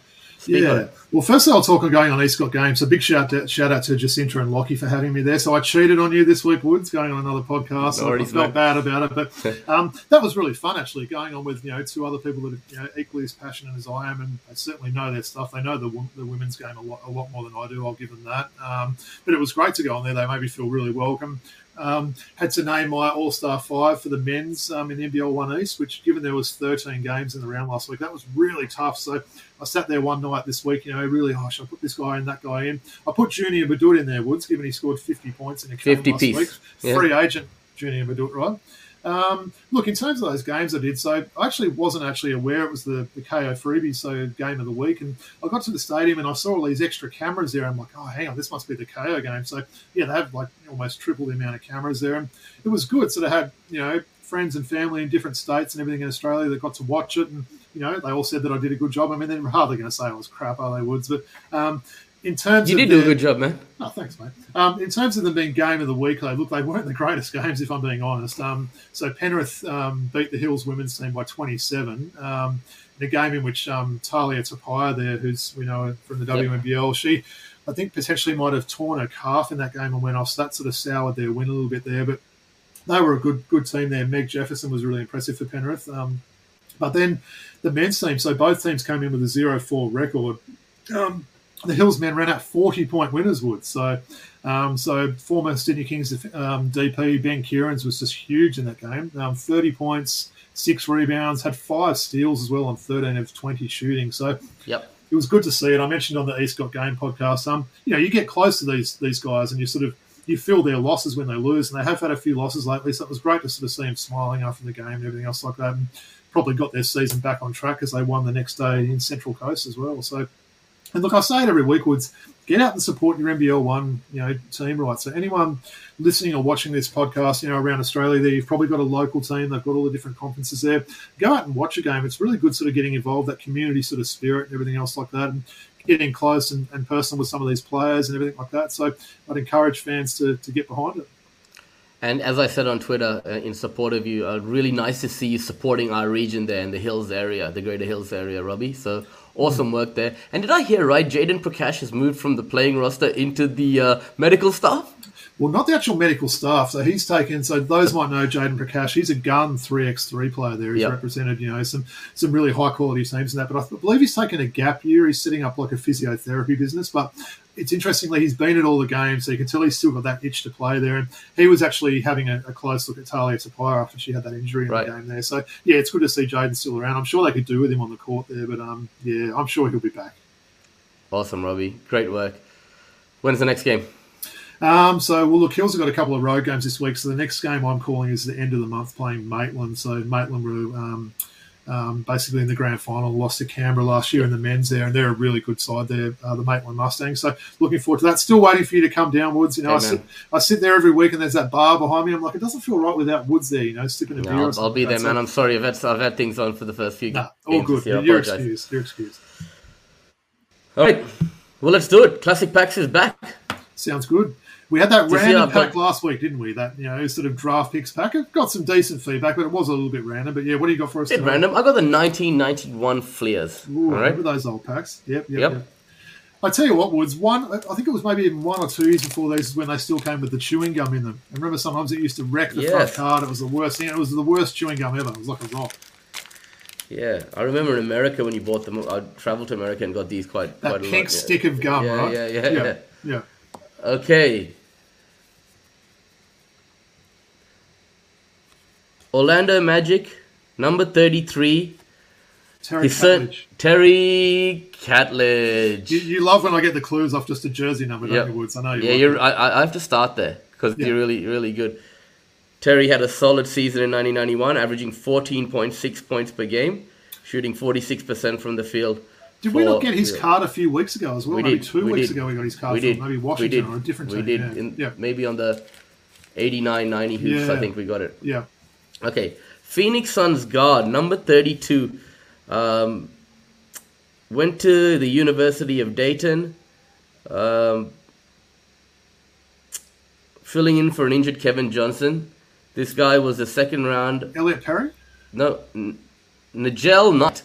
Yeah. Well, firstly, I'll talk on going on Eastcott Games. So big shout out, shout out to Jacinta and Lockie for having me there. So I cheated on you this week, Woods, going on another podcast. No I felt mate. bad about it, but um, that was really fun actually. Going on with you know two other people that are you know, equally as passionate as I am, and they certainly know their stuff. They know the the women's game a lot a lot more than I do. I'll give them that. Um, but it was great to go on there. They made me feel really welcome. Um, had to name my All Star five for the men's um, in the NBL One East, which given there was 13 games in the round last week, that was really tough. So I sat there one night this week, you know, really, oh, should I put this guy in, that guy in? I put Junior Badut in there, Woods, given he scored 50 points in a game 50 last piece, week. yeah. Free agent Junior Badut, right? Um, look, in terms of those games I did, so I actually wasn't actually aware it was the, the KO freebie, so game of the week. And I got to the stadium and I saw all these extra cameras there. I'm like, oh, hang on, this must be the KO game. So, yeah, they have like almost triple the amount of cameras there. And it was good. So they had, you know, friends and family in different states and everything in Australia that got to watch it. And, you know, they all said that I did a good job. I mean, they're hardly going to say I was crap, are they, Woods? But um, in terms You of did do a good job, man. Oh, thanks, mate. Um, in terms of them being game of the week, they look they weren't the greatest games, if I'm being honest. Um, so Penrith um, beat the Hills women's team by 27 um, in a game in which um, Tahlia Tupaea, there, who's we know from the. WNBL, she I think potentially might have torn her calf in that game and went off. So that sort of soured their win a little bit there, but they were a good good team there. Meg Jefferson was really impressive for Penrith. Um, but then the men's team, so both teams came in with a 0-4 record. Um, the Hills men ran out 40 point winners would. So, um, so former Sydney Kings um, DP Ben Kieran's was just huge in that game. Um, 30 points, six rebounds, had five steals as well on 13 of 20 shooting. So Yep. it was good to see it. I mentioned on the East Got Game podcast, um, you know, you get close to these these guys and you sort of you feel their losses when they lose, and they have had a few losses lately. So it was great to sort of see them smiling after the game and everything else like that. And probably got their season back on track as they won the next day in Central Coast as well. So, and look, I say it every week, Woods. Get out and support your NBL one, you know, team, right? So anyone listening or watching this podcast, you know, around Australia, there you've probably got a local team. They've got all the different conferences there. Go out and watch a game. It's really good, sort of getting involved, that community sort of spirit and everything else like that, and getting close and, and personal with some of these players and everything like that. So I'd encourage fans to, to get behind it. And as I said on Twitter, uh, in support of you, uh, really nice to see you supporting our region there in the Hills area, the Greater Hills area, Robbie. So awesome work there. And did I hear right? Jaden Prakash has moved from the playing roster into the uh, medical staff. Well, not the actual medical staff. So he's taken. So those might know Jaden Prakash. He's a gun three x three player. There, he's Yep. represented you know some some really high quality teams and that. But I believe he's taken a gap year. He's setting up like a physiotherapy business. But it's interestingly he's been at all the games, so you can tell he's still got that itch to play there. And he was actually having a, a close look at Tahlia Tupaea after she had that injury in Right. the game there. So yeah, it's good to see Jaden still around. I'm sure they could do with him on the court there, but um yeah, I'm sure he'll be back. Awesome, Robbie. Great work. When's the next game? Um, so, well, look, Hills have got a couple of road games this week. So the next game I'm calling is the end of the month playing Maitland. So Maitland were um, um, basically in the grand final, lost to Canberra last year in the men's there, and they're a really good side there, uh, the Maitland Mustangs. So looking forward to that. Still waiting for you to come down, Woods. You know, I, sit, I sit there every week and there's that bar behind me. I'm like, it doesn't feel right without Woods there, you know, sipping a beer. No, or I'll, I'll be like there, man. So- I'm sorry. I've had I've had things on for the first few Nah, games all good. I You're excused. You're excused. All right. Well, let's do it. Classic Packs is back. Sounds good. We had that random pack last week, didn't we? That you know, sort of draft picks pack. It got some decent feedback, but it was a little bit random. But yeah, what do you got for us? Bit tonight? random. I got the 1991 Fleers. Ooh, all right. remember those old packs. Yep, yep, Yep. yep. I tell you what, Woods. One, I think it was maybe even one or two years before these is when they still came with the chewing gum in them. I remember sometimes it used to wreck the front Yes. card. It was the worst thing. It was the worst chewing gum ever. It was like a rock. Yeah, I remember in America when you bought them. I traveled to America and got these quite That quite a pink lot. yeah. stick of gum, Yeah, right? yeah, yeah, yeah. yeah. Okay. Orlando Magic, number 33. Terry His Catledge. Terry Catledge. You, you love when I get the clues off just a jersey number, don't Yep. you, Woods? I know you. Yeah, you're. I, I have to start there because Yeah. you're really, really good. Terry had a solid season in 1991, averaging 14.6 points per game, shooting 46% from the field. Did we not get his yeah. card a few weeks ago as well? We maybe did. two we weeks did. ago we got his card We from did. maybe we Washington or a different We team. did. yeah. In, yeah, Maybe on the 89, 90 hoops, I think we got it. yeah. Okay, Phoenix Suns guard, number 32. Um, went to the University of Dayton. Um, filling in for an injured Kevin Johnson. This guy was the second round. Elliot Perry? No, N- Negele Knight.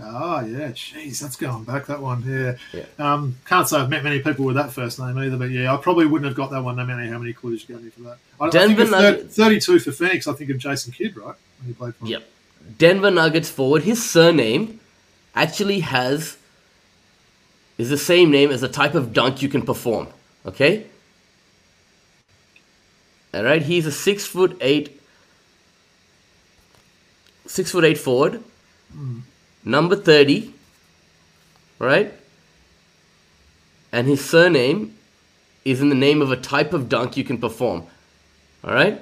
Oh, yeah. Jeez, that's going back, that one. Yeah. Yeah. Um, can't say I've met many people with that first name either, but yeah, I probably wouldn't have got that one no matter how many clues you gave me for that. I, I think Denver thir- Nuggets. 32 for Phoenix, I think of Jason Kidd, right? When he played for Yep. Denver Nuggets forward. His surname actually has is the same name as the type of dunk you can perform. Okay. All right. He's a six foot eight, six foot eight forward, number thirty. Right. And his surname is in the name of a type of dunk you can perform. All right.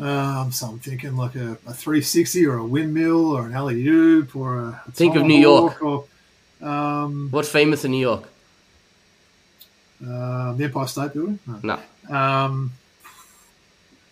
Um, so I'm thinking like a, a 360 or a windmill or an alley oop or a. Think of New York. Or, um, What's famous in New York? uh, the Empire State Building? No. No. Um,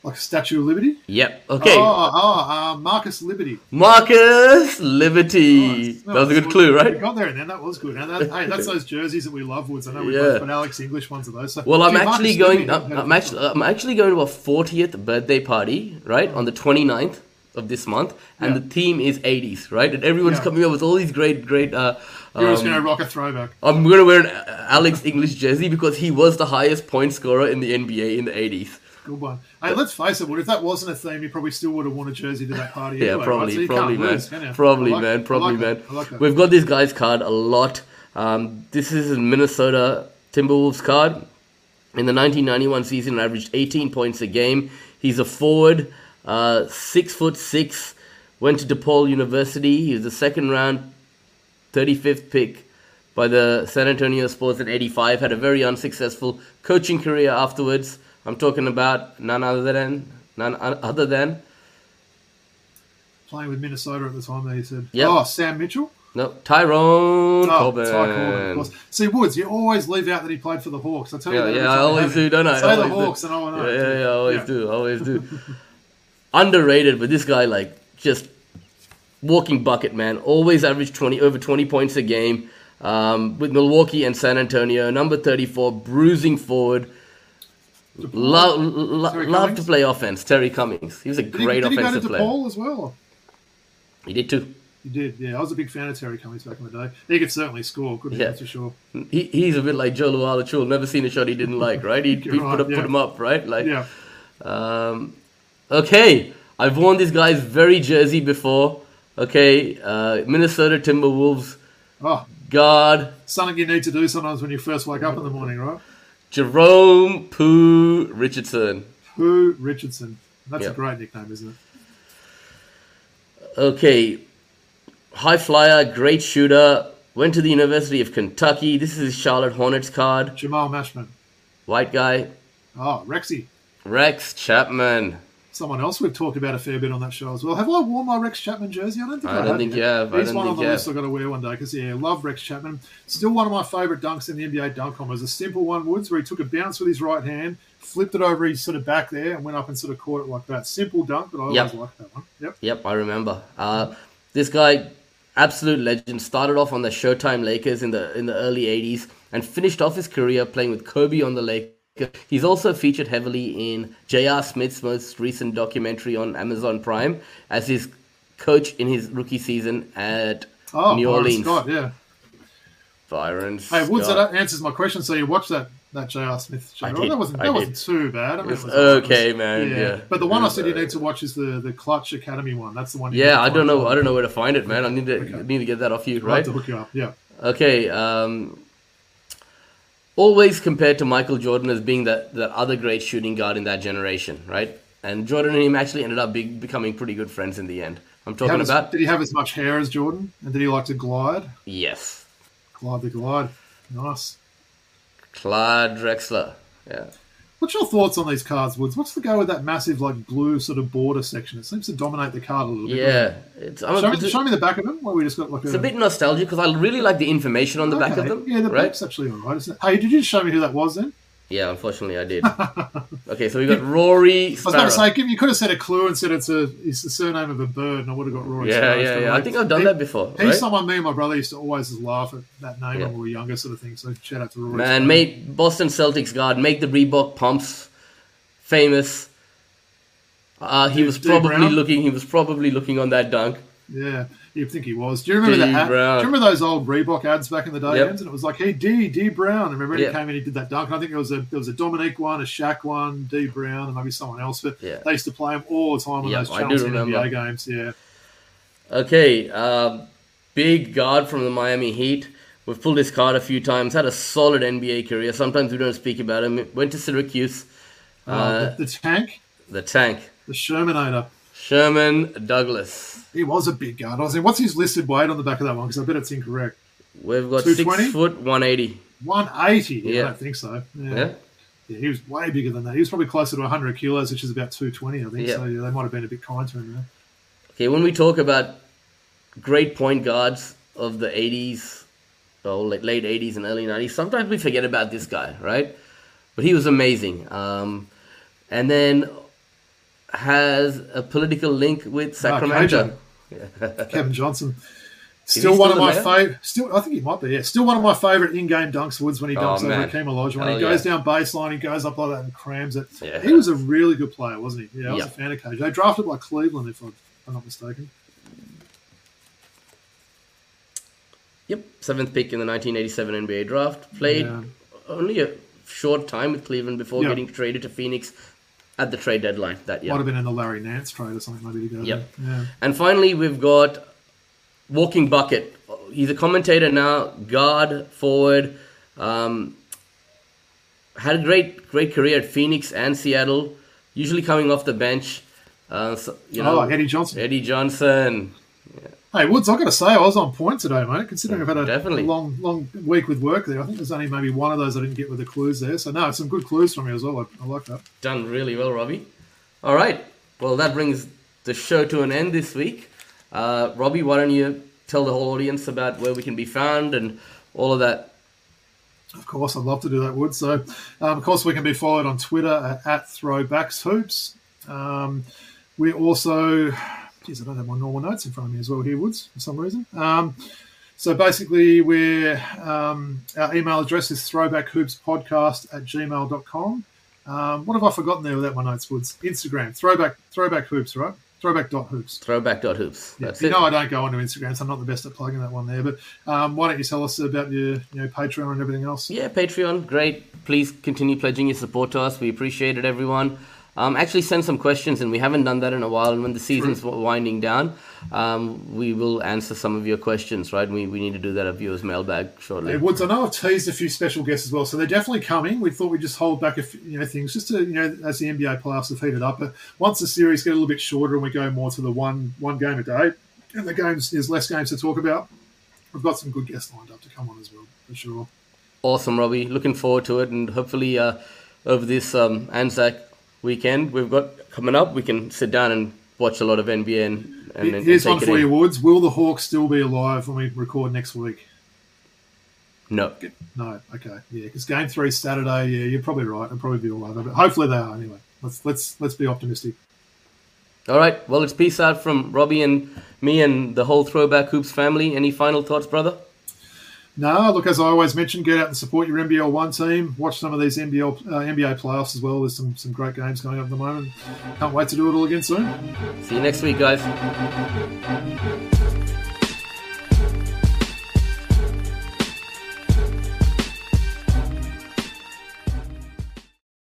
like a Statue of Liberty? Yep. Okay. Oh, oh uh, Marcus Liberty. Marcus Liberty. Oh, that was a good clue, We right? got there and then that was good. And that, hey, that's those jerseys that we love, Woods. I know we Yeah. both got Alex English ones of those. So, Well, I'm actually Marcus going. I'm. I'm actually. I'm actually going to a 40th birthday party, right, on the 29th of this month, and Yeah. the theme is 80s, right? And everyone's Yeah. coming up with all these great, great. Uh, You're just um, going to rock a throwback. I'm going to wear an Alex English jersey because he was the highest point scorer in the NBA in the 80s. Good one. Hey, let's face it, Wood. If that wasn't a theme, you probably still would have worn a jersey to that party. Yeah, anyway, probably, right? So probably, man. lose. Probably, like- man, probably, like man. like. We've got this guy's card a lot. Um, this is a Minnesota Timberwolves card. In the 1991 season, averaged 18 points a game. He's a forward, uh, six foot six. Went to DePaul University. He was the second round, 35th pick by the San Antonio Spurs in '85. Had a very unsuccessful coaching career afterwards. I'm talking about none other than none other than Playing with Minnesota at the time, there you said. Yep. Oh, Sam Mitchell? no Tyrone Oh, Corbin. Ty Corbin, of course. See, Woods, you always leave out that he played for the Hawks. I tell you Yeah, that yeah, I always do, don't I? Say I the always do. Hawks, and I know. Yeah, yeah, yeah, I always Yeah. do, I always do. Underrated, but this guy like just walking bucket man. Always averaged twenty over twenty points a game. Um, with Milwaukee and San Antonio, number thirty-four, bruising forward. Lo- lo- love to play offense. Terry Cummings. He was a Did he, great did he to offensive player. DePaul as well? He did too. He did, yeah. I was a big fan of Terry Cummings back in the day. He could certainly score, couldn't Yeah. he? That's for sure. He, he's a bit like Joe Lual-Acuil. Never seen a shot he didn't like, right? He'd, he'd right, put, up, yeah. put him up, right? Like, Yeah. Um, okay, I've worn this guy's very jersey before. Okay, uh, Minnesota Timberwolves Oh, God. something you need to do sometimes when you first wake up in the morning, right? Jerome Pooh Richardson. Who Richardson. That's Yeah. a great nickname, isn't it? Okay, high flyer, great shooter. Went to the University of Kentucky. This is Charlotte Hornets card. Jamal Mashburn. White guy, Oh, Rexy. Rex Chapman. Someone else we've talked about a fair bit on that show as well. Have I worn my Rex Chapman jersey? I don't think I, I don't have think you have. He's one on the list. I've got to wear one day because, yeah, love Rex Chapman. Still one of my favourite dunks in the NBA dunk comp was a simple one, Woods, where he took a bounce with his right hand, flipped it over his sort of back there, and went up and sort of caught it like that. Simple dunk, but I Yep. always liked that one. Yep. Yep, I remember. Uh, this guy, absolute legend, started off on the Showtime Lakers in the in the early '80s and finished off his career playing with Kobe on the Lakers. He's also featured heavily in J.R. Smith's most recent documentary on Amazon Prime as his coach in his rookie season at Oh, New Byron Orleans. Scott, yeah. Byron Hey, Woods, Scott. that answers my question. So you watched that that J.R. Smith show? I Well, did, that wasn't that wasn't too bad. I mean, was okay, man, yeah. But the one I said you need to watch is the the Clutch Academy one. That's the one. you need Yeah, to I don't know. I don't know where to find it, man. I need to need to get that off you, I'll have right? to hook you up. Yeah. Okay. Um, always compared to Michael Jordan as being that, that other great shooting guard in that generation, right? And Jordan and him actually ended up be, becoming pretty good friends in the end. I'm Did talking as, about did he have as much hair as Jordan? And did he like to glide? yes, Glide the glide. Nice. Clyde Drexler. Yeah. What's your thoughts on these cards, Woods? What's the go with that massive like blue sort of border section? It seems to dominate the card a little bit. Yeah. It's, I'm a, Show, it's, me, show me the back of them. Where we just got like it's a bit nostalgic because I really like the information on the back of them. Yeah, the right? back's actually all right. Hey, did you show me who that was then? Yeah, unfortunately, I did. okay, so we got Rory I was Sparrow. about to say, give- you could have said a clue and said it's a it's the surname of a bird, and I would have got Rory. yeah, Sparrow yeah, yeah. I think I've done He- that before. He's Right? someone me and my brother used to always laugh at that name Yeah. when we were younger, sort of thing. So shout out to Rory. Man, Sparrow. mate, Boston Celtics guard, make the Reebok pumps famous. Uh, he was probably looking. He was probably looking on that dunk. Yeah, you'd think he was. Do you remember D. that? Ad, do you remember those old Reebok ads back in the day? Yep. And it was like, "Hey, D, Dee Brown." And remember when Yep. he came in, he did that dunk. I think there was a there was a Dominique one, a Shaq one, Dee Brown, and maybe someone else. But Yeah. they used to play him all the time on Yep, those I channels in. NBA games. Yeah, Okay, uh, big guard from the Miami Heat. We've pulled his card a few times. Had a solid NBA career. Sometimes we don't speak about him. Went to Syracuse. uh, Uh, the, the tank, the tank. the Shermanator. Sherman Douglas. He was a big guard. I was like, what's his listed weight on the back of that one? Because I bet it's incorrect. We've got 220? six foot one eighty. 180. Yeah, Yeah. I don't think so. Yeah. Yeah. Yeah, he was way bigger than that. He was probably closer to 100 kilos, which is about 220, I think. Yeah. So yeah, they might have been a bit kind to him there. Okay, when we talk about great point guards of the 80s, or late, late 80s and early 90s, sometimes we forget about this guy, right? But he was amazing. Um, and then has a political link with ah, Sacramento. Kevin Johnson. he Still one of my favorite. Still, I think he might be. Yeah, still one of my favorite in-game dunks. Woods when he Oh, dunks over man. Akeem Olajuwon. When Hell he goes yeah. down baseline, he goes up like that and crams it. Yeah. He was a really good player, wasn't he? Yeah, I was a fan of KJ. They drafted by Cleveland, if I'm not mistaken. Yep, seventh pick in the 1987 NBA draft. Played Yeah. only a short time with Cleveland before Yeah. getting traded to Phoenix at the trade deadline that year. Might have been in the Larry Nance trade or something, maybe to go. Yep. Yeah. And finally, we've got Walking Bucket. He's a commentator now, guard, forward. Um, had a great, great career at Phoenix and Seattle. Usually coming off the bench. Uh, so, you know, oh, Eddie Johnson. Eddie Johnson. Hey Woods, I've got to say, I was on point today, mate. Considering I've had a, Definitely. long, long week with work there, I think there's only maybe one of those I didn't get with the clues there. So no, some good clues from you as well. I, I like that. Done really well, Robbie. All right. Well, that brings the show to an end this week. Uh, Robbie, why don't you tell the whole audience about where we can be found and all of that? Of course, I'd love to do that, Wood. So, um, of course, we can be followed on Twitter at, at Throwbacks Hoops. Um, we also, geez, I don't have my normal notes in front of me as well here, Woods, for some reason. Um, so basically, we're um, our email address is throwbackhoopspodcast at gmail.com. Um, what have I forgotten there without my notes, Woods? Instagram, throwback, throwback hoops, right? Throwback dot hoops. Throwback.hoops. Yeah, That's you it. know I don't go onto Instagram, so I'm not the best at plugging that one there. But um, why don't you tell us about your you know Patreon and everything else? Yeah, Patreon, great. Please continue pledging your support to us. We appreciate it, everyone. Um, actually, send some questions, and we haven't done that in a while. And when the season's winding down, um, we will answer some of your questions, right? We, we need to do that at viewers' mailbag shortly. Hey, Woods, I know I've teased a few special guests as well, so they're definitely coming. We thought we'd just hold back a few you know things just to you know as the NBA playoffs have heated up. But once the series get a little bit shorter and we go more to the one one game a day, and the games there's less games to talk about, we've got some good guests lined up to come on as well for sure. Awesome, Robbie. Looking forward to it, and hopefully, uh, over this um, Anzac weekend we've got coming up, we can sit down and watch a lot of NBA and, and, and Here's take one for you, Woods. Will the Hawks still be alive when we record next week? No. No, okay, yeah, because game three Saturday. Yeah, you're probably right. They'll probably be all over, but hopefully they are anyway. Let's let's let's be optimistic. All right. Well, it's peace out from Robbie and me and the whole Throwback Hoops family. Any final thoughts, brother? No, look, as I always mention, get out and support your NBL one team. Watch some of these NBL uh, NBA playoffs as well. There's some some great games going on at the moment. Can't wait to do it all again soon. See you next week, guys.